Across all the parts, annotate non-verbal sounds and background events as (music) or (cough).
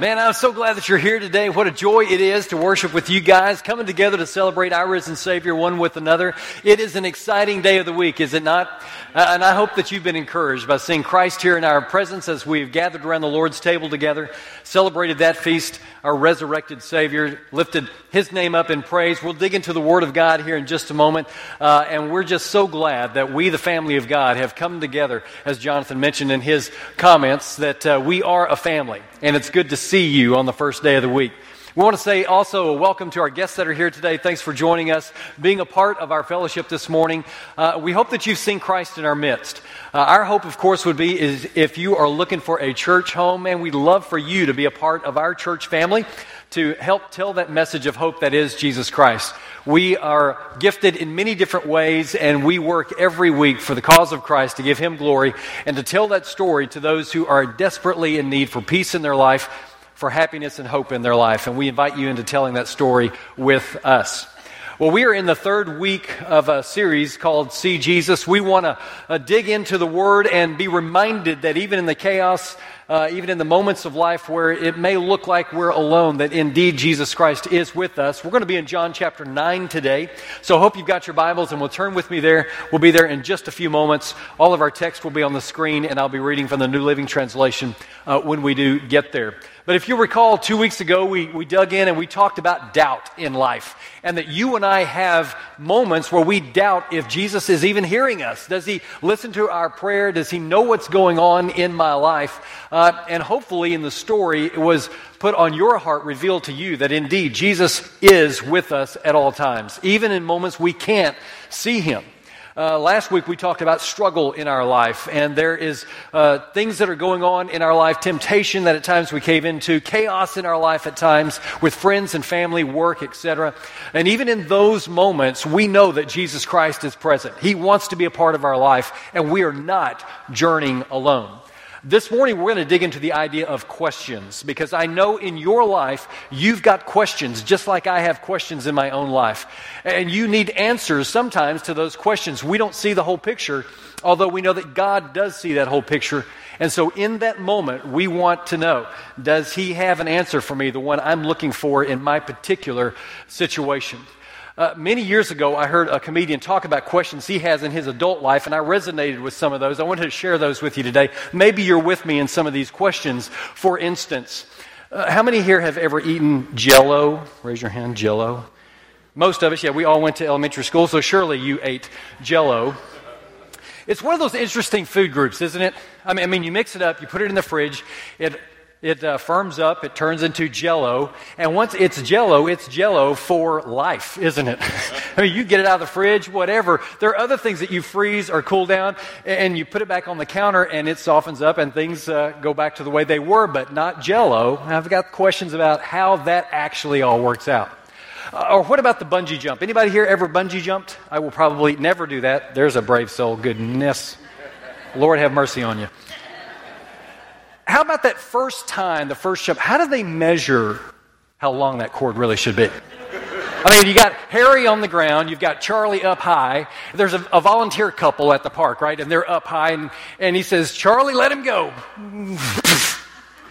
Man, I'm so glad that you're here today. What a joy it is to worship with you guys, coming together to celebrate our risen Savior one with another. It is an exciting day of the week, is it not? Uh, and I hope that you've been encouraged by seeing Christ here in our presence as we've gathered around the Lord's table together, celebrated that feast, our resurrected Savior, lifted His name up in praise. We'll dig into the Word of God here in just a moment. Uh, and we're just so glad that we, the family of God, have come together, as Jonathan mentioned in his comments, that uh, we are a family. And it's good to see you on the first day of the week. We want to say also a welcome to our guests that are here today. Thanks for joining us, being a part of our fellowship this morning. Uh, we hope that you've seen Christ in our midst. Uh, our hope, of course, would be is if you are looking for a church home, and we'd love for you to be a part of our church family to help tell that message of hope that is Jesus Christ. We are gifted in many different ways, and we work every week for the cause of Christ to give Him glory and to tell that story to those who are desperately in need for peace in their life for happiness and hope in their life. And we invite you into telling that story with us. Well, we are in the third week of a series called See Jesus. We want to uh, dig into the Word and be reminded that even in the chaos, uh, even in the moments of life where it may look like we're alone, that indeed Jesus Christ is with us. We're going to be in John chapter 9 today. So I hope you've got your Bibles and we'll turn with me there. We'll be there in just a few moments. All of our text will be on the screen and I'll be reading from the New Living Translation uh, when we do get there. But if you recall, two weeks ago, we, we dug in and we talked about doubt in life. And that you and I have moments where we doubt if Jesus is even hearing us. Does he listen to our prayer? Does he know what's going on in my life? Uh, and hopefully, in the story, it was put on your heart, revealed to you that indeed Jesus is with us at all times, even in moments we can't see him. Uh, last week we talked about struggle in our life, and there is uh, things that are going on in our life, temptation that at times we cave into, chaos in our life at times with friends and family, work, etc. And even in those moments, we know that Jesus Christ is present. He wants to be a part of our life, and we are not journeying alone. This morning, we're going to dig into the idea of questions because I know in your life you've got questions just like I have questions in my own life. And you need answers sometimes to those questions. We don't see the whole picture, although we know that God does see that whole picture. And so, in that moment, we want to know does He have an answer for me, the one I'm looking for in my particular situation? Uh, many years ago, I heard a comedian talk about questions he has in his adult life, and I resonated with some of those. I wanted to share those with you today. Maybe you're with me in some of these questions. For instance, uh, how many here have ever eaten jello? Raise your hand, jello. Most of us, yeah, we all went to elementary school, so surely you ate jello. It's one of those interesting food groups, isn't it? I mean, I mean, you mix it up, you put it in the fridge, it it uh, firms up, it turns into jello, and once it's jello, it's jello for life, isn't it? (laughs) I mean, you get it out of the fridge, whatever. There are other things that you freeze or cool down, and you put it back on the counter, and it softens up, and things uh, go back to the way they were, but not jello. I've got questions about how that actually all works out. Uh, or what about the bungee jump? Anybody here ever bungee jumped? I will probably never do that. There's a brave soul. Goodness. Lord have mercy on you how about that first time, the first jump? How do they measure how long that cord really should be? I mean, you got Harry on the ground, you've got Charlie up high. There's a, a, volunteer couple at the park, right? And they're up high, and, and he says, Charlie, let him go. (laughs)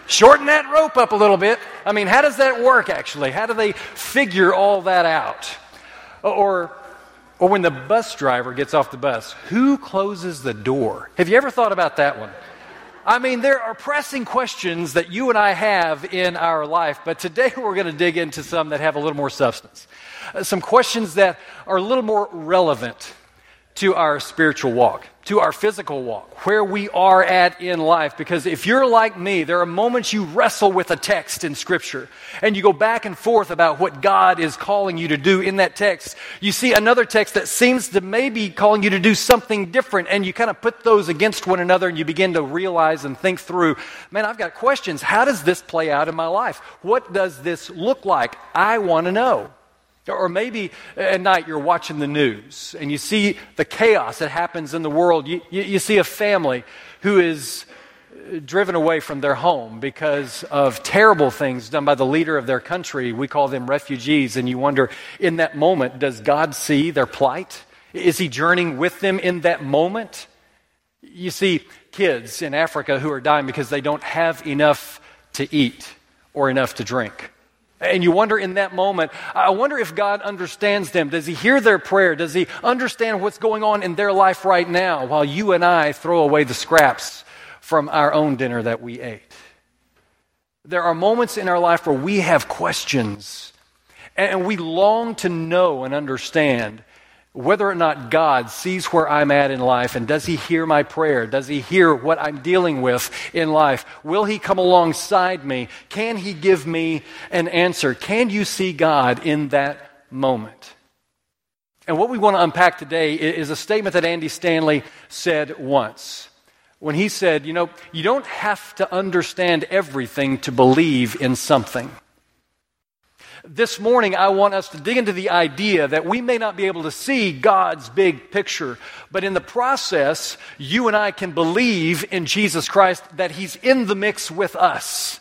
Shorten that rope up a little bit. I mean, how does that work actually? How do they figure all that out? Or, or when the bus driver gets off the bus, who closes the door? Have you ever thought about that one? I mean, there are pressing questions that you and I have in our life, but today (laughs) we're going to dig into some that have a little more substance. Uh, some questions that are a little more relevant to our spiritual walk, to our physical walk, where we are at in life. Because if you're like me, there are moments you wrestle with a text in Scripture and you go back and forth about what God is calling you to do in that text. You see another text that seems to maybe calling you to do something different, and you kind of put those against one another and you begin to realize and think through, man, I've got questions. How does this play out in my life? What does this look like? I want to know. Or maybe at night you're watching the news and you see the chaos that happens in the world. You, you, you, see a family who is driven away from their home because of terrible things done by the leader of their country. We call them refugees. And you wonder, in that moment, does God see their plight? Is He journeying with them in that moment? You see kids in Africa who are dying because they don't have enough to eat or enough to drink. And you wonder in that moment, I wonder if God understands them. Does He hear their prayer? Does He understand what's going on in their life right now while you and I throw away the scraps from our own dinner that we ate? There are moments in our life where we have questions and we long to know and understand whether or not God sees where I'm at in life and does He hear my prayer? Does He hear what I'm dealing with in life? Will He come alongside me? Can He give me an answer? Can you see God in that moment? And what we want to unpack today is a statement that Andy Stanley said once. When he said, You know, you don't have to understand everything to believe in something. This morning, I want us to dig into the idea that we may not be able to see God's big picture, but in the process, you and I can believe in Jesus Christ that He's in the mix with us.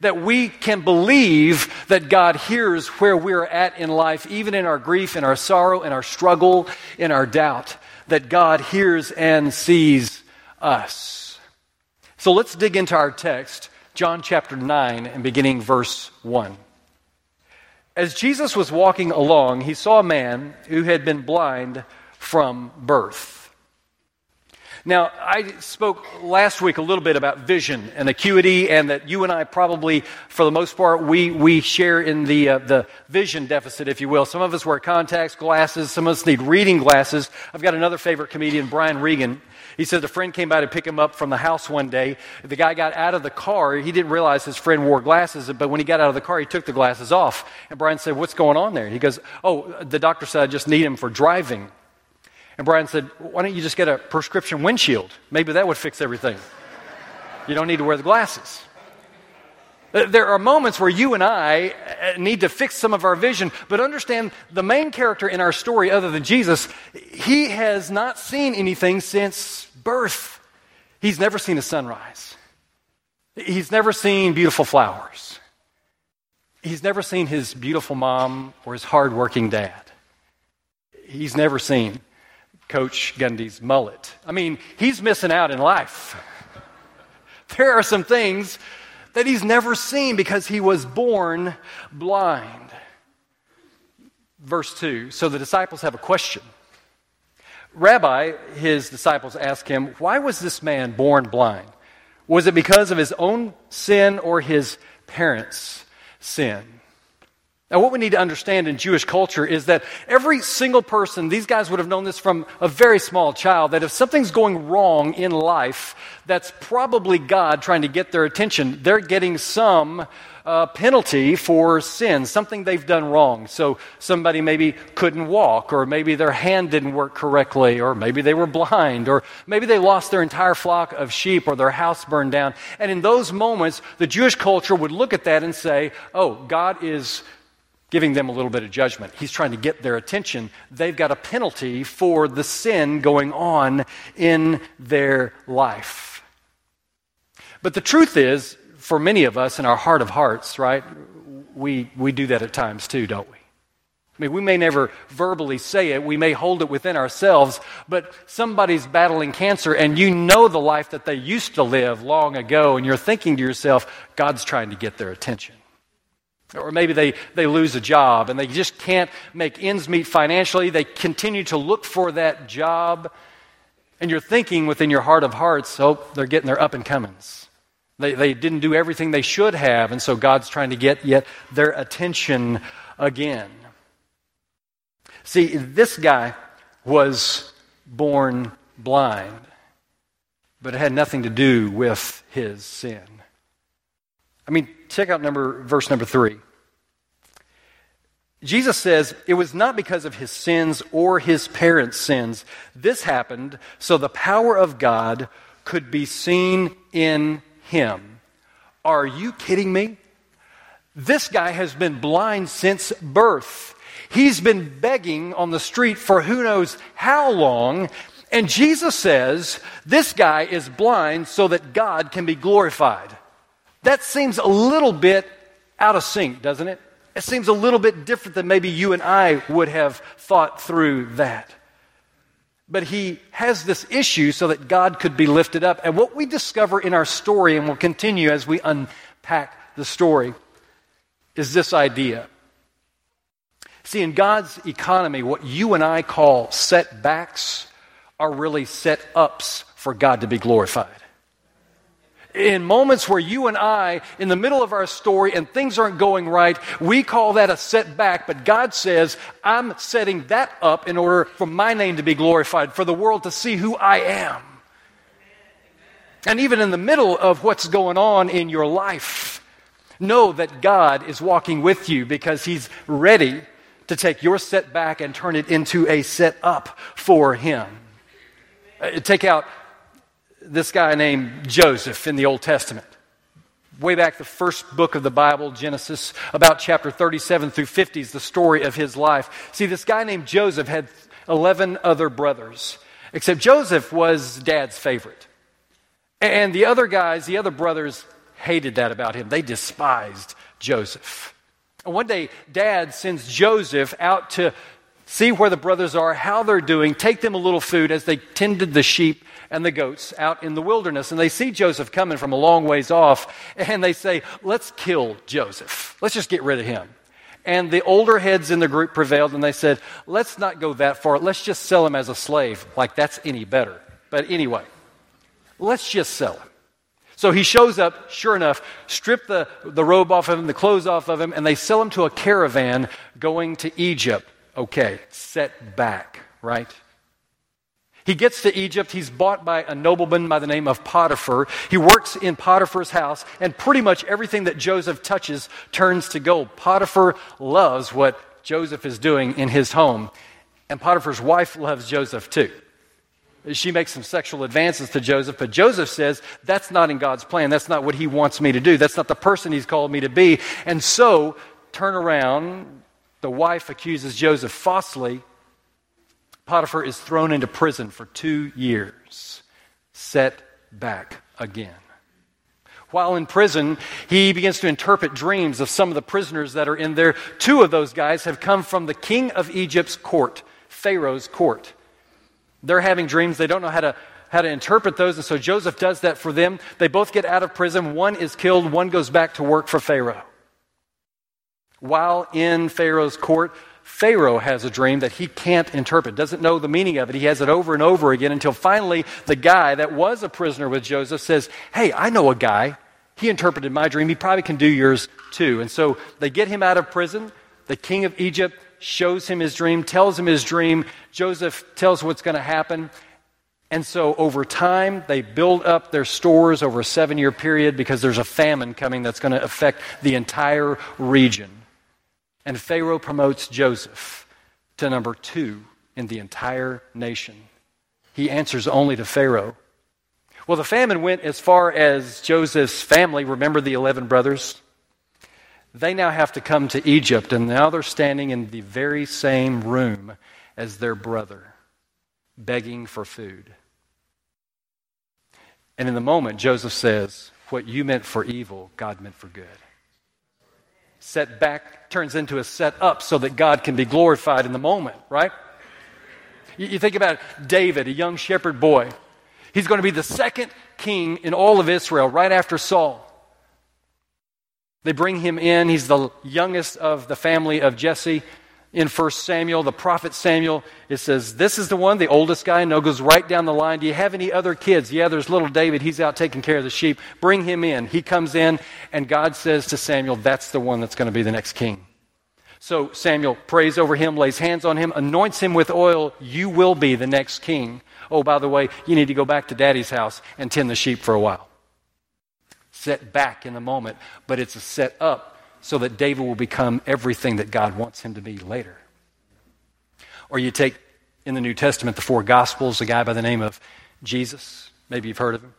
That we can believe that God hears where we're at in life, even in our grief, in our sorrow, in our struggle, in our doubt, that God hears and sees us. So let's dig into our text, John chapter 9, and beginning verse 1. As Jesus was walking along, he saw a man who had been blind from birth. Now, I spoke last week a little bit about vision and acuity, and that you and I probably, for the most part, we, we share in the, uh, the vision deficit, if you will. Some of us wear contacts, glasses, some of us need reading glasses. I've got another favorite comedian, Brian Regan. He says a friend came by to pick him up from the house one day. The guy got out of the car. He didn't realize his friend wore glasses, but when he got out of the car, he took the glasses off. And Brian said, What's going on there? He goes, Oh, the doctor said I just need him for driving. And Brian said, Why don't you just get a prescription windshield? Maybe that would fix everything. You don't need to wear the glasses. Uh, there are moments where you and I uh, need to fix some of our vision, but understand the main character in our story, other than Jesus, he has not seen anything since birth. He's never seen a sunrise, he's never seen beautiful flowers, he's never seen his beautiful mom or his hardworking dad. He's never seen Coach Gundy's mullet. I mean, he's missing out in life. (laughs) There are some things that he's never seen because he was born blind. Verse 2 So the disciples have a question. Rabbi, his disciples ask him, Why was this man born blind? Was it because of his own sin or his parents' sin? Now, what we need to understand in Jewish culture is that every single person, these guys would have known this from a very small child, that if something's going wrong in life, that's probably God trying to get their attention. They're getting some uh, penalty for sin, something they've done wrong. So somebody maybe couldn't walk, or maybe their hand didn't work correctly, or maybe they were blind, or maybe they lost their entire flock of sheep, or their house burned down. And in those moments, the Jewish culture would look at that and say, oh, God is giving them a little bit of judgment. He's trying to get their attention. They've got a penalty for the sin going on in their life. But the truth is, for many of us in our heart of hearts, right, we, we do that at times too, don't we? I mean, we may never verbally say it, we may hold it within ourselves, but somebody's battling cancer and you know the life that they used to live long ago, and you're thinking to yourself, God's trying to get their attention. Or maybe they, they lose a job and they just can't make ends meet financially. They continue to look for that job. And you're thinking within your heart of hearts, oh, they're getting their up and comings. They, they didn't do everything they should have, and so God's trying to get yet their attention again. See, this guy was born blind, but it had nothing to do with his sin. I mean, check out number verse number three. Jesus says it was not because of his sins or his parents' sins. This happened so the power of God could be seen in him. Are you kidding me? This guy has been blind since birth. He's been begging on the street for who knows how long. And Jesus says this guy is blind so that God can be glorified. That seems a little bit out of sync, doesn't it? It seems a little bit different than maybe you and I would have thought through that. But he has this issue so that God could be lifted up. And what we discover in our story, and we'll continue as we unpack the story is this idea. See, in God's economy, what you and I call setbacks are really set ups for God to be glorified. In moments where you and I, in the middle of our story and things aren't going right, we call that a setback, but God says, I'm setting that up in order for my name to be glorified, for the world to see who I am. And even in the middle of what's going on in your life, know that God is walking with you because He's ready to take your setback and turn it into a set up for Him. Uh, take out this guy named Joseph in the Old Testament. Way back the first book of the Bible, Genesis, about chapter 37 through 50 is the story of his life. See, this guy named Joseph had 11 other brothers, except Joseph was dad's favorite. And the other guys, the other brothers, hated that about him. They despised Joseph. And one day, dad sends Joseph out to see where the brothers are, how they're doing, take them a little food as they tended the sheep and the goats out in the wilderness. And they see Joseph coming from a long ways off, and they say, Let's kill Joseph. Let's just get rid of him. And the older heads in the group prevailed, and they said, Let's not go that far. Let's just sell him as a slave. Like that's any better. But anyway, Let's just sell him. So he shows up, sure enough, strip the, the robe off of him, the clothes off of him, and they sell him to a caravan going to Egypt. Okay, set back, right? He gets to Egypt. He's bought by a nobleman by the name of Potiphar. He works in Potiphar's house, and pretty much everything that Joseph touches turns to gold. Potiphar loves what Joseph is doing in his home, and Potiphar's wife loves Joseph too. She makes some sexual advances to Joseph, but Joseph says, That's not in God's plan. That's not what he wants me to do. That's not the person he's called me to be. And so, turn around. The wife accuses Joseph falsely. Potiphar is thrown into prison for two years, set back again. While in prison, he begins to interpret dreams of some of the prisoners that are in there. Two of those guys have come from the king of Egypt's court, Pharaoh's court. They're having dreams. They don't know how to, how to interpret those. And so Joseph does that for them. They both get out of prison. One is killed, one goes back to work for Pharaoh. While in Pharaoh's court, Pharaoh has a dream that he can't interpret, doesn't know the meaning of it. He has it over and over again until finally the guy that was a prisoner with Joseph says, Hey, I know a guy. He interpreted my dream. He probably can do yours too. And so they get him out of prison. The king of Egypt shows him his dream, tells him his dream. Joseph tells what's going to happen. And so over time, they build up their stores over a seven year period because there's a famine coming that's going to affect the entire region. And Pharaoh promotes Joseph to number two in the entire nation. He answers only to Pharaoh. Well, the famine went as far as Joseph's family. Remember the 11 brothers? They now have to come to Egypt, and now they're standing in the very same room as their brother, begging for food. And in the moment, Joseph says, What you meant for evil, God meant for good. Set back turns into a set up so that God can be glorified in the moment, right? You think about David, a young shepherd boy. He's going to be the second king in all of Israel right after Saul. They bring him in. He's the youngest of the family of Jesse. In 1 Samuel, the prophet Samuel, it says, This is the one, the oldest guy, no, goes right down the line. Do you have any other kids? Yeah, there's little David. He's out taking care of the sheep. Bring him in. He comes in, and God says to Samuel, That's the one that's going to be the next king. So Samuel prays over him, lays hands on him, anoints him with oil. You will be the next king. Oh, by the way, you need to go back to daddy's house and tend the sheep for a while set back in the moment, but it's a set up so that David will become everything that God wants him to be later. Or you take in the New Testament the four Gospels, a guy by the name of Jesus. Maybe you've heard of him.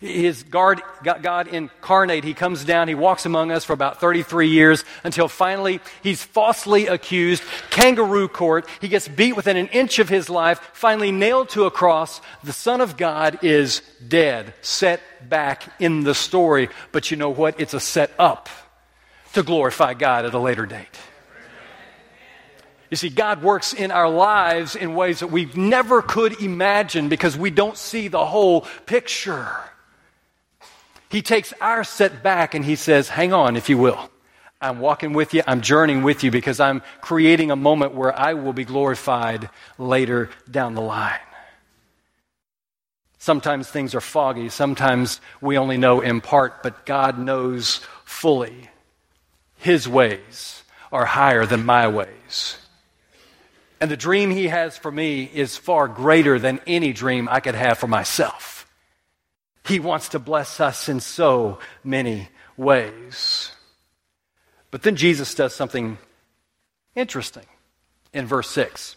His God, God incarnate, he comes down, he walks among us for about 33 years until finally he's falsely accused, kangaroo court. He gets beat within an inch of his life, finally nailed to a cross. The Son of God is dead, set back in the story. But you know what? It's a set up to glorify God at a later date. You see, God works in our lives in ways that we never could imagine because we don't see the whole picture. He takes our set back and he says, Hang on, if you will. I'm walking with you. I'm journeying with you because I'm creating a moment where I will be glorified later down the line. Sometimes things are foggy. Sometimes we only know in part, but God knows fully. His ways are higher than my ways. And the dream He has for me is far greater than any dream I could have for myself. He wants to bless us in so many ways. But then Jesus does something interesting in verse 6.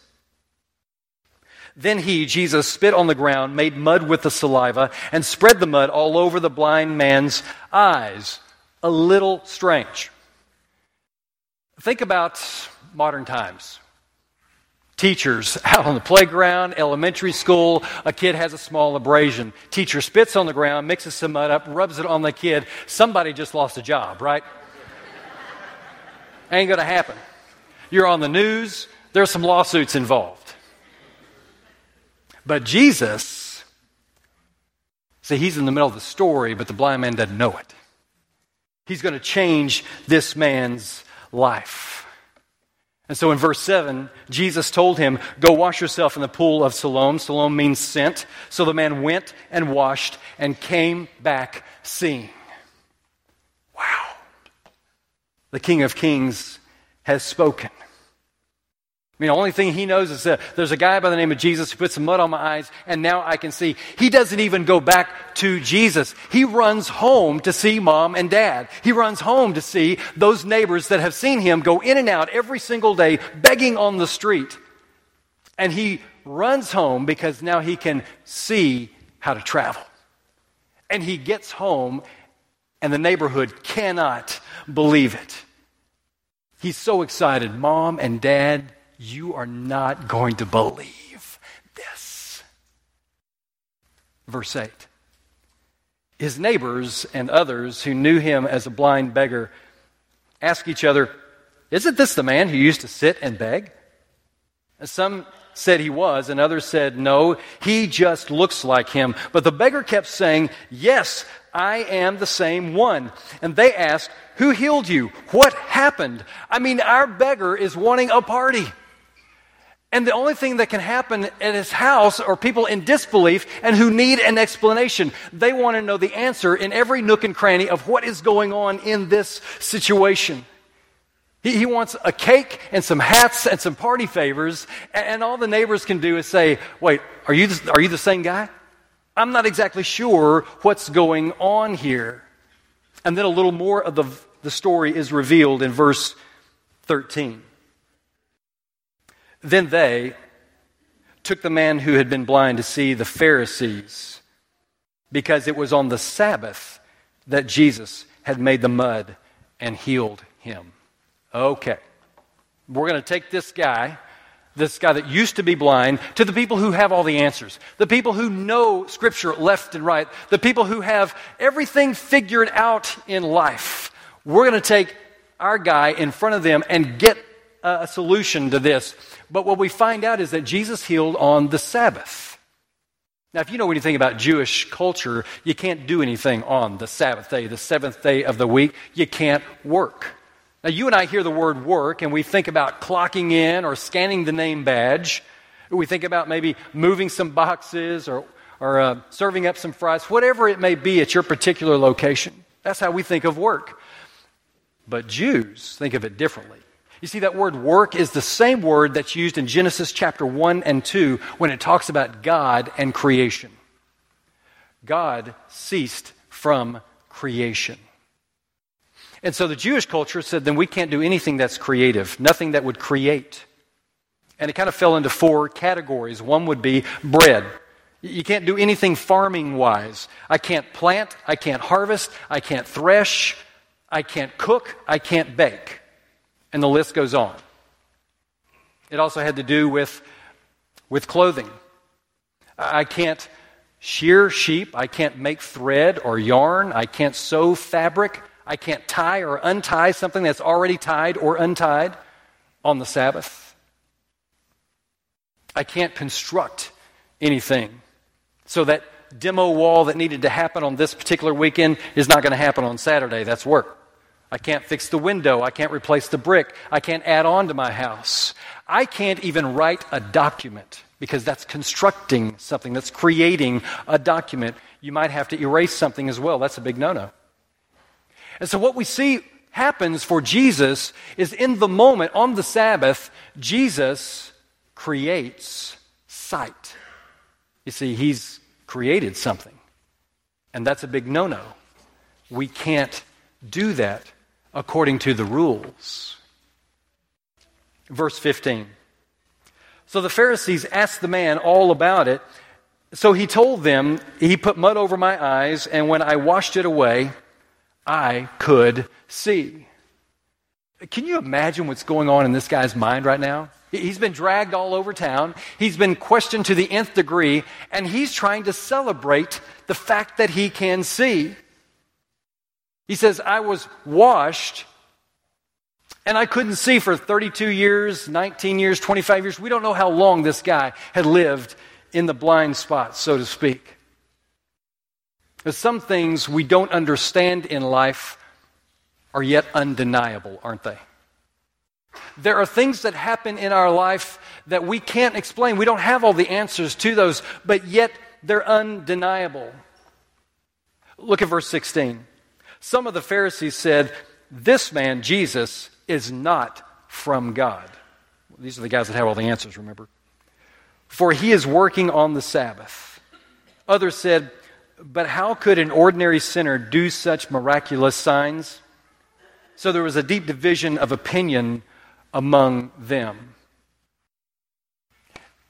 Then he, Jesus, spit on the ground, made mud with the saliva, and spread the mud all over the blind man's eyes. A little strange. Think about modern times. Teachers out on the playground, elementary school, a kid has a small abrasion. Teacher spits on the ground, mixes some mud up, rubs it on the kid. Somebody just lost a job, right? Ain't going to happen. You're on the news, there's some lawsuits involved. But Jesus, see, he's in the middle of the story, but the blind man doesn't know it. He's going to change this man's life. And so in verse 7, Jesus told him, Go wash yourself in the pool of Siloam. Siloam means sent. So the man went and washed and came back seeing. Wow. The King of Kings has spoken. Mean, the only thing he knows is that there's a guy by the name of Jesus who put some mud on my eyes, and now I can see. He doesn't even go back to Jesus. He runs home to see mom and dad. He runs home to see those neighbors that have seen him go in and out every single day, begging on the street. And he runs home because now he can see how to travel. And he gets home, and the neighborhood cannot believe it. He's so excited. Mom and dad you are not going to believe this. Verse 8 His neighbors and others who knew him as a blind beggar ask each other, Isn't this the man who used to sit and beg? Some said he was, and others said, No, he just looks like him. But the beggar kept saying, Yes, I am the same one. And they asked, Who healed you? What happened? I mean, our beggar is wanting a party. And the only thing that can happen at his house are people in disbelief and who need an explanation. They want to know the answer in every nook and cranny of what is going on in this situation. He, he wants a cake and some hats and some party favors, and, and all the neighbors can do is say, Wait, are you, the, are you the same guy? I'm not exactly sure what's going on here. And then a little more of the, the story is revealed in verse 13. Then they took the man who had been blind to see the Pharisees because it was on the Sabbath that Jesus had made the mud and healed him. Okay. We're going to take this guy, this guy that used to be blind, to the people who have all the answers, the people who know Scripture left and right, the people who have everything figured out in life. We're going to take our guy in front of them and get a solution to this. But what we find out is that Jesus healed on the Sabbath. Now, if you know anything about Jewish culture, you can't do anything on the Sabbath day, the seventh day of the week. You can't work. Now, you and I hear the word work, and we think about clocking in or scanning the name badge. We think about maybe moving some boxes or, or uh, serving up some fries, whatever it may be at your particular location. That's how we think of work. But Jews think of it differently. You see, that word work is the same word that's used in Genesis chapter 1 and 2 when it talks about God and creation. God ceased from creation. And so the Jewish culture said, then we can't do anything that's creative, nothing that would create. And it kind of fell into four categories. One would be bread. You can't do anything farming wise. I can't plant, I can't harvest, I can't thresh, I can't cook, I can't bake. And the list goes on. It also had to do with, with clothing. I can't shear sheep. I can't make thread or yarn. I can't sew fabric. I can't tie or untie something that's already tied or untied on the Sabbath. I can't construct anything so that demo wall that needed to happen on this particular weekend is not going to happen on Saturday. That's work. I can't fix the window. I can't replace the brick. I can't add on to my house. I can't even write a document because that's constructing something, that's creating a document. You might have to erase something as well. That's a big no no. And so, what we see happens for Jesus is in the moment, on the Sabbath, Jesus creates sight. You see, he's created something. And that's a big no no. We can't do that according to the rules. Verse 15. So the Pharisees asked the man all about it. So he told them, He put mud over my eyes, and when I washed it away, I could see. Can you imagine what's going on in this guy's mind right now? He's been dragged all over town. He's been questioned to the nth degree, and he's trying to celebrate the fact that he can see. He says, I was washed and I couldn't see for 32 years, 19 years, 25 years. We don't know how long this guy had lived in the blind spot, so to speak. But some things we don't understand in life are yet undeniable, aren't they? There are things that happen in our life that we can't explain. We don't have all the answers to those, but yet they're undeniable. Look at verse 16. Some of the Pharisees said, This man, Jesus, is not from God. These are the guys that have all the answers, remember? For he is working on the Sabbath. Others said, But how could an ordinary sinner do such miraculous signs? So there was a deep division of opinion among them.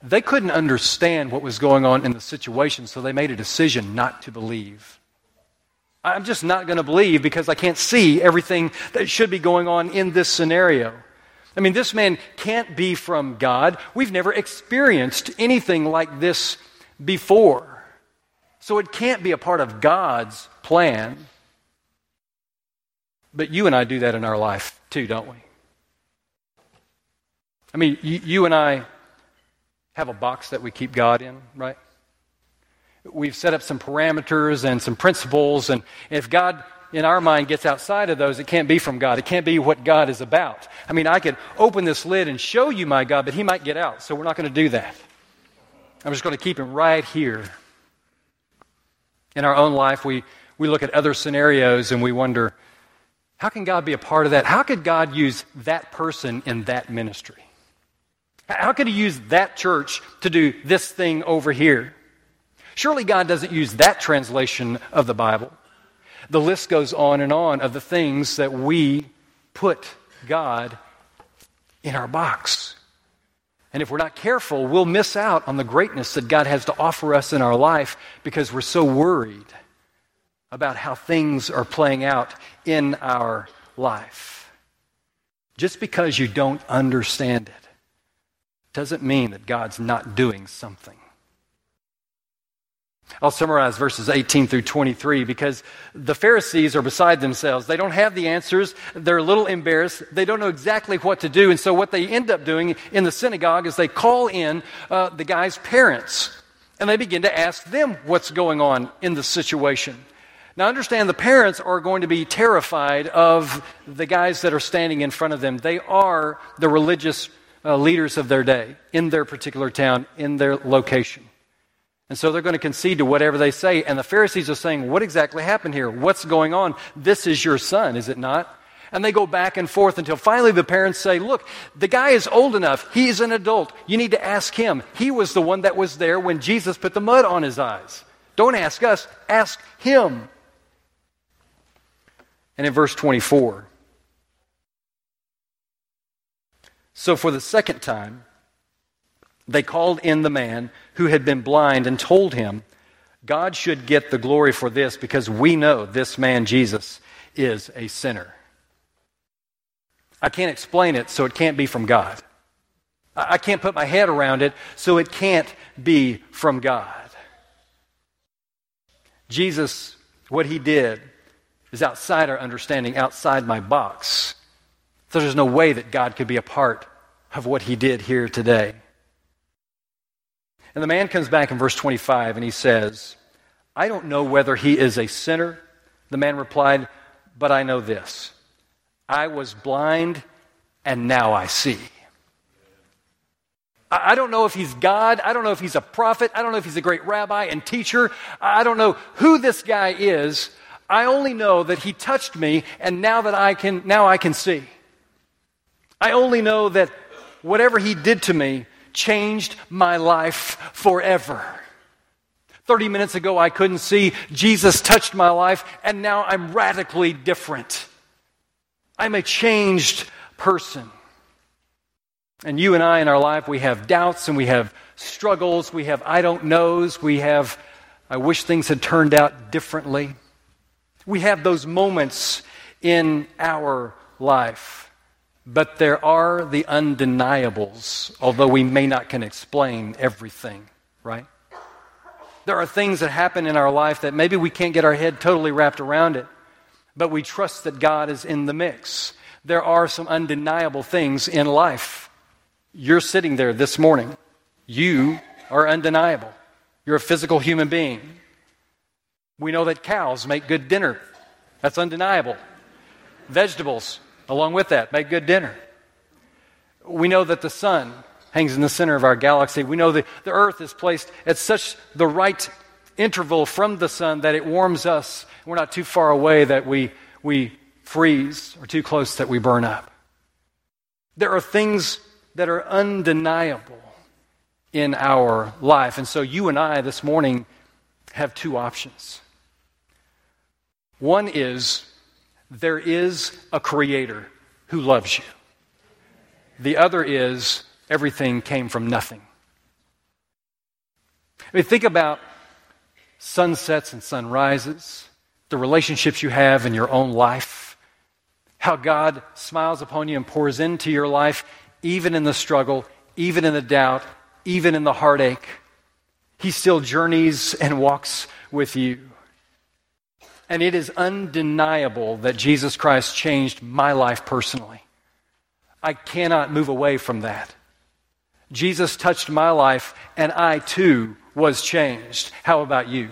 They couldn't understand what was going on in the situation, so they made a decision not to believe. I'm just not going to believe because I can't see everything that should be going on in this scenario. I mean, this man can't be from God. We've never experienced anything like this before. So it can't be a part of God's plan. But you and I do that in our life too, don't we? I mean, you, you and I have a box that we keep God in, right? We've set up some parameters and some principles, and if God in our mind gets outside of those, it can't be from God. It can't be what God is about. I mean, I could open this lid and show you my God, but He might get out, so we're not going to do that. I'm just going to keep Him right here. In our own life, we, we look at other scenarios and we wonder, how can God be a part of that? How could God use that person in that ministry? How could He use that church to do this thing over here? Surely God doesn't use that translation of the Bible. The list goes on and on of the things that we put God in our box. And if we're not careful, we'll miss out on the greatness that God has to offer us in our life because we're so worried about how things are playing out in our life. Just because you don't understand it doesn't mean that God's not doing something. I'll summarize verses 18 through 23 because the Pharisees are beside themselves. They don't have the answers. They're a little embarrassed. They don't know exactly what to do. And so, what they end up doing in the synagogue is they call in uh, the guy's parents and they begin to ask them what's going on in the situation. Now, understand the parents are going to be terrified of the guys that are standing in front of them. They are the religious uh, leaders of their day in their particular town, in their location. And so they're going to concede to whatever they say. And the Pharisees are saying, What exactly happened here? What's going on? This is your son, is it not? And they go back and forth until finally the parents say, Look, the guy is old enough. He's an adult. You need to ask him. He was the one that was there when Jesus put the mud on his eyes. Don't ask us, ask him. And in verse 24, so for the second time, they called in the man who had been blind and told him, God should get the glory for this because we know this man, Jesus, is a sinner. I can't explain it, so it can't be from God. I can't put my head around it, so it can't be from God. Jesus, what he did is outside our understanding, outside my box. So there's no way that God could be a part of what he did here today. And the man comes back in verse 25 and he says, I don't know whether he is a sinner. The man replied, But I know this I was blind, and now I see. I don't know if he's God. I don't know if he's a prophet. I don't know if he's a great rabbi and teacher. I don't know who this guy is. I only know that he touched me and now that I can now I can see. I only know that whatever he did to me changed my life forever. 30 minutes ago I couldn't see. Jesus touched my life and now I'm radically different. I'm a changed person. And you and I in our life, we have doubts and we have struggles, we have I don't knows, we have I wish things had turned out differently. We have those moments in our life. But there are the undeniables, although we may not can explain everything, right? There are things that happen in our life that maybe we can't get our head totally wrapped around it, but we trust that God is in the mix. There are some undeniable things in life. You're sitting there this morning. You are undeniable. You're a physical human being. We know that cows make good dinner. That's undeniable. Vegetables, along with that, make good dinner. We know that the sun hangs in the center of our galaxy. We know that the earth is placed at such the right interval from the sun that it warms us. We're not too far away that we, we freeze or too close that we burn up. There are things that are undeniable in our life. And so you and I this morning have two options. One is there is a creator who loves you. The other is everything came from nothing. I mean, think about sunsets and sunrises, the relationships you have in your own life, how God smiles upon you and pours into your life even in the struggle, even in the doubt, even in the heartache. He still journeys and walks with you. And it is undeniable that Jesus Christ changed my life personally. I cannot move away from that. Jesus touched my life, and I too was changed. How about you?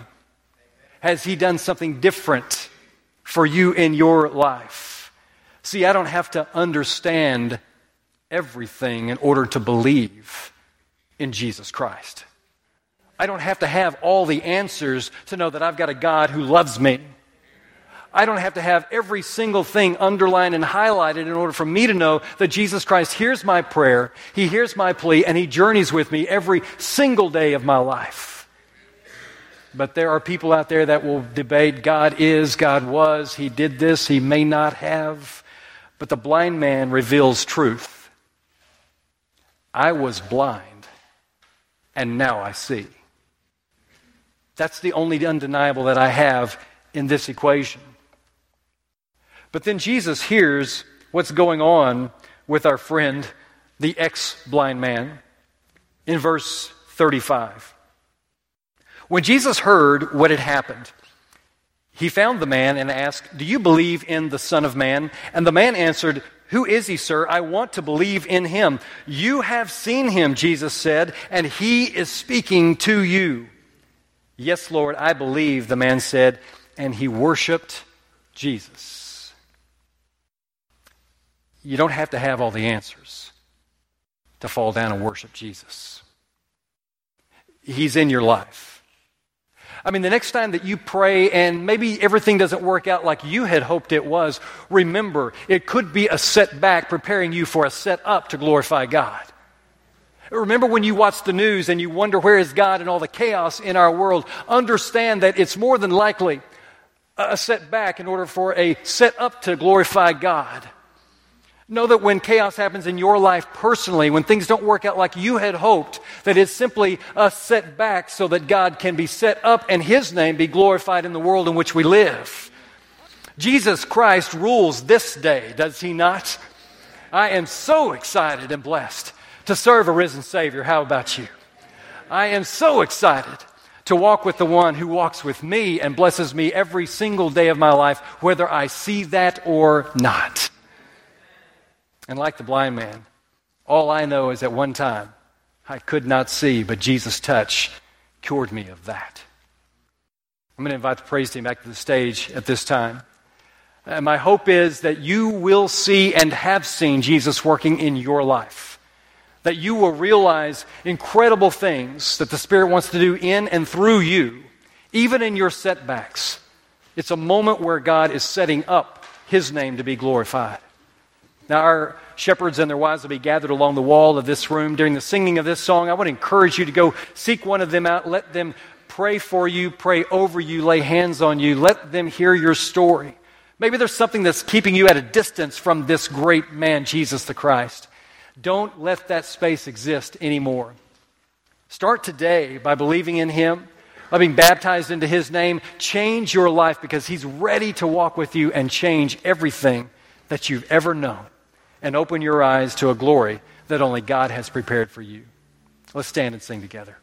Has He done something different for you in your life? See, I don't have to understand everything in order to believe in Jesus Christ. I don't have to have all the answers to know that I've got a God who loves me. I don't have to have every single thing underlined and highlighted in order for me to know that Jesus Christ hears my prayer, He hears my plea, and He journeys with me every single day of my life. But there are people out there that will debate God is, God was, He did this, He may not have. But the blind man reveals truth. I was blind, and now I see. That's the only undeniable that I have in this equation. But then Jesus hears what's going on with our friend, the ex blind man, in verse 35. When Jesus heard what had happened, he found the man and asked, Do you believe in the Son of Man? And the man answered, who is he, sir? I want to believe in him. You have seen him, Jesus said, and he is speaking to you. Yes, Lord, I believe, the man said, and he worshiped Jesus. You don't have to have all the answers to fall down and worship Jesus. He's in your life. I mean, the next time that you pray and maybe everything doesn't work out like you had hoped it was, remember, it could be a setback preparing you for a set up to glorify God. Remember when you watch the news and you wonder where is God and all the chaos in our world, understand that it's more than likely a setback in order for a set up to glorify God. Know that when chaos happens in your life personally, when things don't work out like you had hoped, that it's simply a setback so that God can be set up and His name be glorified in the world in which we live. Jesus Christ rules this day, does He not? I am so excited and blessed to serve a risen Savior. How about you? I am so excited to walk with the one who walks with me and blesses me every single day of my life, whether I see that or not. And like the blind man, all I know is at one time I could not see, but Jesus' touch cured me of that. I'm going to invite the praise team back to the stage at this time. And my hope is that you will see and have seen Jesus working in your life. That you will realize incredible things that the Spirit wants to do in and through you, even in your setbacks. It's a moment where God is setting up His name to be glorified. Now, our shepherds and their wives will be gathered along the wall of this room during the singing of this song. I want to encourage you to go seek one of them out, let them pray for you, pray over you, lay hands on you, let them hear your story. Maybe there's something that's keeping you at a distance from this great man, Jesus the Christ. Don't let that space exist anymore. Start today by believing in Him, by being baptized into His name. Change your life because He's ready to walk with you and change everything that you've ever known. And open your eyes to a glory that only God has prepared for you. Let's stand and sing together.